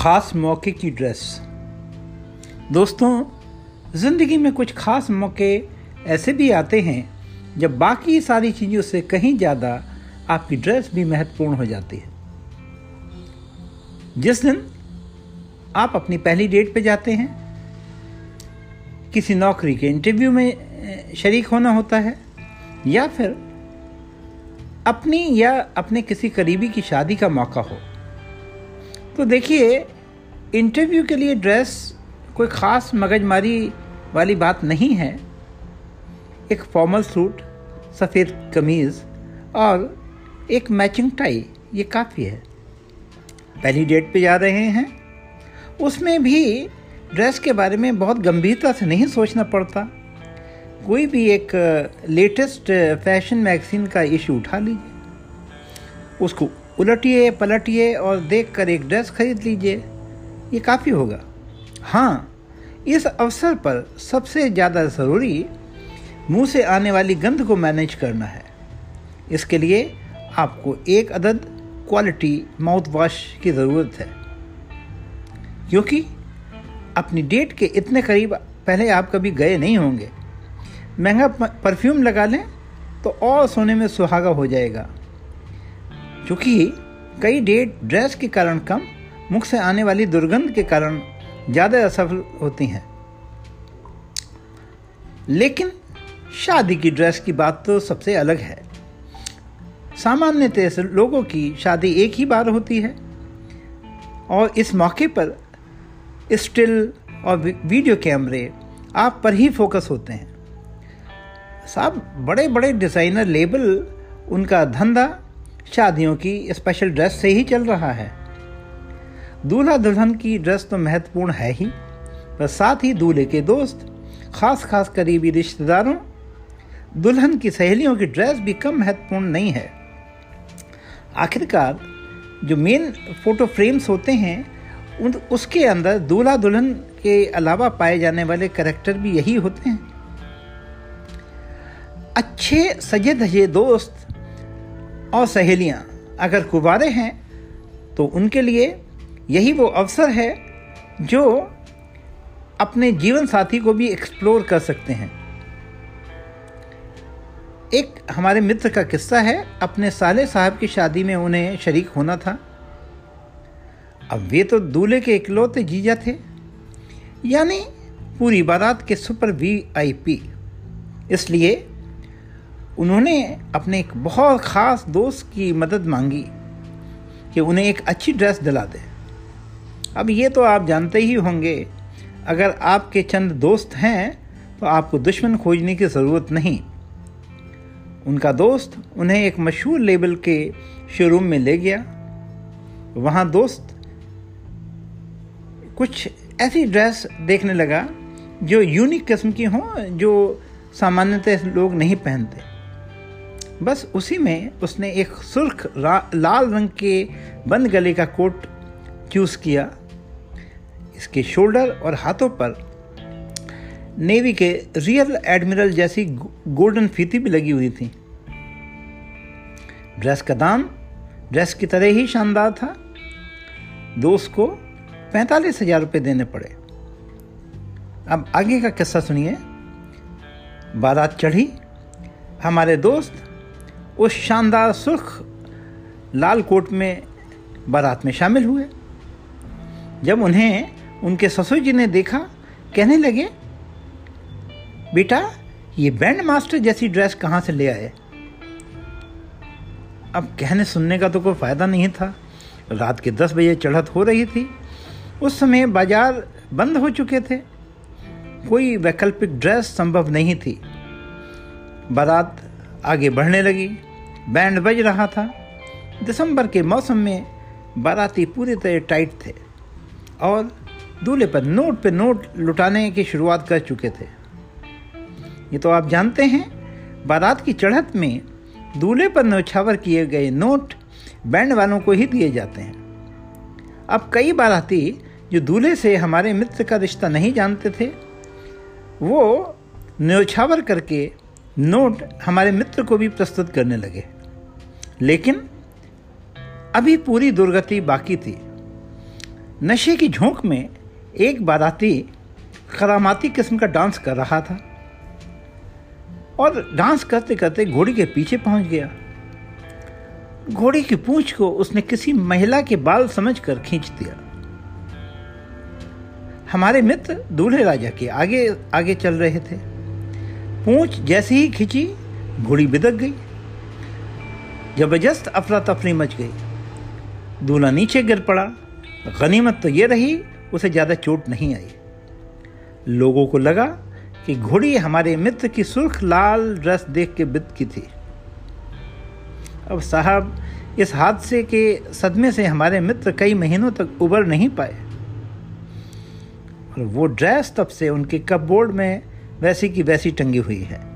ख़ास मौके की ड्रेस दोस्तों, ज़िंदगी में कुछ ख़ास मौके ऐसे भी आते हैं, जब बाकी सारी चीज़ों से कहीं ज़्यादा आपकी ड्रेस भी महत्वपूर्ण हो जाती है। जिस दिन आप अपनी पहली डेट पे जाते हैं, किसी नौकरी के इंटरव्यू में शरीक होना होता है, या फिर अपनी या अपने किसी करीबी की शादी का मौका हो तो देखिए इंटरव्यू के लिए ड्रेस कोई ख़ास मगजमारी वाली बात नहीं है। एक फॉर्मल सूट सफ़ेद कमीज़ और एक मैचिंग टाई ये काफ़ी है। पहली डेट पे जा रहे हैं। उसमें भी ड्रेस के बारे में बहुत गंभीरता से नहीं सोचना पड़ता। कोई भी एक लेटेस्ट फ़ैशन मैगजीन का इशू उठा लीजिए। उसको उलटिए, पलटिए और देख कर एक ड्रेस खरीद लीजिए। ये काफ़ी होगा। हाँ इस अवसर पर सबसे ज़्यादा ज़रूरी मुँह से आने वाली गंध को मैनेज करना है। इसके लिए आपको एक अदद क्वालिटी माउथ वॉश की ज़रूरत है। क्योंकि अपनी डेट के इतने करीब पहले आप कभी गए नहीं होंगे। महँगा परफ्यूम लगा लें तो और सोने में सुहागा हो जाएगा। क्योंकि कई डेट ड्रेस के कारण कम, मुख से आने वाली दुर्गंध के कारण ज़्यादा असफल होती हैं। लेकिन शादी की ड्रेस की बात तो सबसे अलग है। सामान्यतः लोगों की शादी एक ही बार होती है और इस मौके पर स्टिल और वीडियो कैमरे आप पर ही फोकस होते हैं। साहब बड़े बड़े डिज़ाइनर लेबल, उनका धंधा शादियों की स्पेशल ड्रेस से ही चल रहा है। दूल्हा दुल्हन की ड्रेस तो महत्वपूर्ण है ही, पर साथ ही दूल्हे के दोस्त, खास खास करीबी रिश्तेदारों, दुल्हन की सहेलियों की ड्रेस भी कम महत्वपूर्ण नहीं है। आखिरकार, जो मेन फ़ोटो फ्रेम्स होते हैं, उन, उसके अंदर दूल्हा दुल्हन के अलावा पाए जाने वाले करेक्टर भी यही होते हैं। अच्छे, सजे धजे दोस्त और सहेलियाँ अगर कुबारे हैं तो उनके लिए यही वो अवसर है जो अपने जीवन साथी को भी एक्सप्लोर कर सकते हैं। एक हमारे मित्र का किस्सा है, अपने साले साहब की शादी में उन्हें शरीक होना था। अब वे तो दूल्हे के इकलौते जीजा थे। यानी पूरी बारात के सुपर वी आई पी इसलिए उन्होंने अपने एक बहुत ख़ास दोस्त की मदद मांगी कि उन्हें एक अच्छी ड्रेस दिला दे। अब ये तो आप जानते ही होंगे, अगर आपके चंद दोस्त हैं तो आपको दुश्मन खोजने की ज़रूरत नहीं। उनका दोस्त उन्हें एक मशहूर लेबल के शोरूम में ले गया। वहाँ दोस्त कुछ ऐसी ड्रेस देखने लगा, जो यूनिक किस्म की हों, जो सामान्यतः लोग नहीं पहनते। बस उसी में उसने एक सुर्ख लाल रंग के बंद गले का कोट चूज़ किया। इसके शोल्डर और हाथों पर नेवी के रियल एडमिरल जैसी गोल्डन फीती भी लगी हुई थी। ड्रेस का दाम ड्रेस की तरह ही शानदार था। दोस्त को पैंतालीस हज़ार रुपये देने पड़े। अब आगे का किस्सा सुनिए। बारात चढ़ी। हमारे दोस्त उस शानदार सुर्ख लाल कोट में बारात में शामिल हुए। जब उन्हें उनके ससुर जी ने देखा, कहने लगे, बेटा, ये बैंड मास्टर जैसी ड्रेस कहाँ से ले आए? अब कहने सुनने का तो कोई फ़ायदा नहीं था। रात के दस बजे चढ़त हो रही थी। उस समय बाज़ार बंद हो चुके थे। कोई वैकल्पिक ड्रेस संभव नहीं थी। बारात आगे बढ़ने लगी। बैंड बज रहा था। दिसंबर के मौसम में बाराती पूरी तरह टाइट थे और दूल्हे पर नोट पे नोट लुटाने की शुरुआत कर चुके थे। ये तो आप जानते हैं, बारात की चढ़त में दूल्हे पर नौछावर किए गए नोट बैंड वालों को ही दिए जाते हैं। अब कई बाराती जो दूल्हे से हमारे मित्र का रिश्ता नहीं जानते थे, वो न्यौछावर करके नोट हमारे मित्र को भी प्रस्तुत करने लगे। लेकिन अभी पूरी दुर्गति बाकी थी। नशे की झोंक में एक बाराती करामाती किस्म का डांस कर रहा था और डांस करते करते घोड़ी के पीछे पहुँच गया। घोड़ी की पूंछ को उसने किसी महिला के बाल समझकर खींच दिया। हमारे मित्र दूल्हे राजा के आगे आगे चल रहे थे। पूंछ जैसे ही खींची, घोड़ी बिदक गई। ज़बरदस्त अफरा तफरी मच गई दूल्हा नीचे गिर पड़ा। गनीमत तो ये रही, उसे ज़्यादा चोट नहीं आई। लोगों को लगा कि घोड़ी हमारे मित्र की सुर्ख लाल ड्रेस देख के बिद की थी। अब साहब, इस हादसे के सदमे से हमारे मित्र कई महीनों तक उबर नहीं पाए। और वो ड्रेस तब से उनके कपबोर्ड में वैसी की वैसी टंगी हुई है।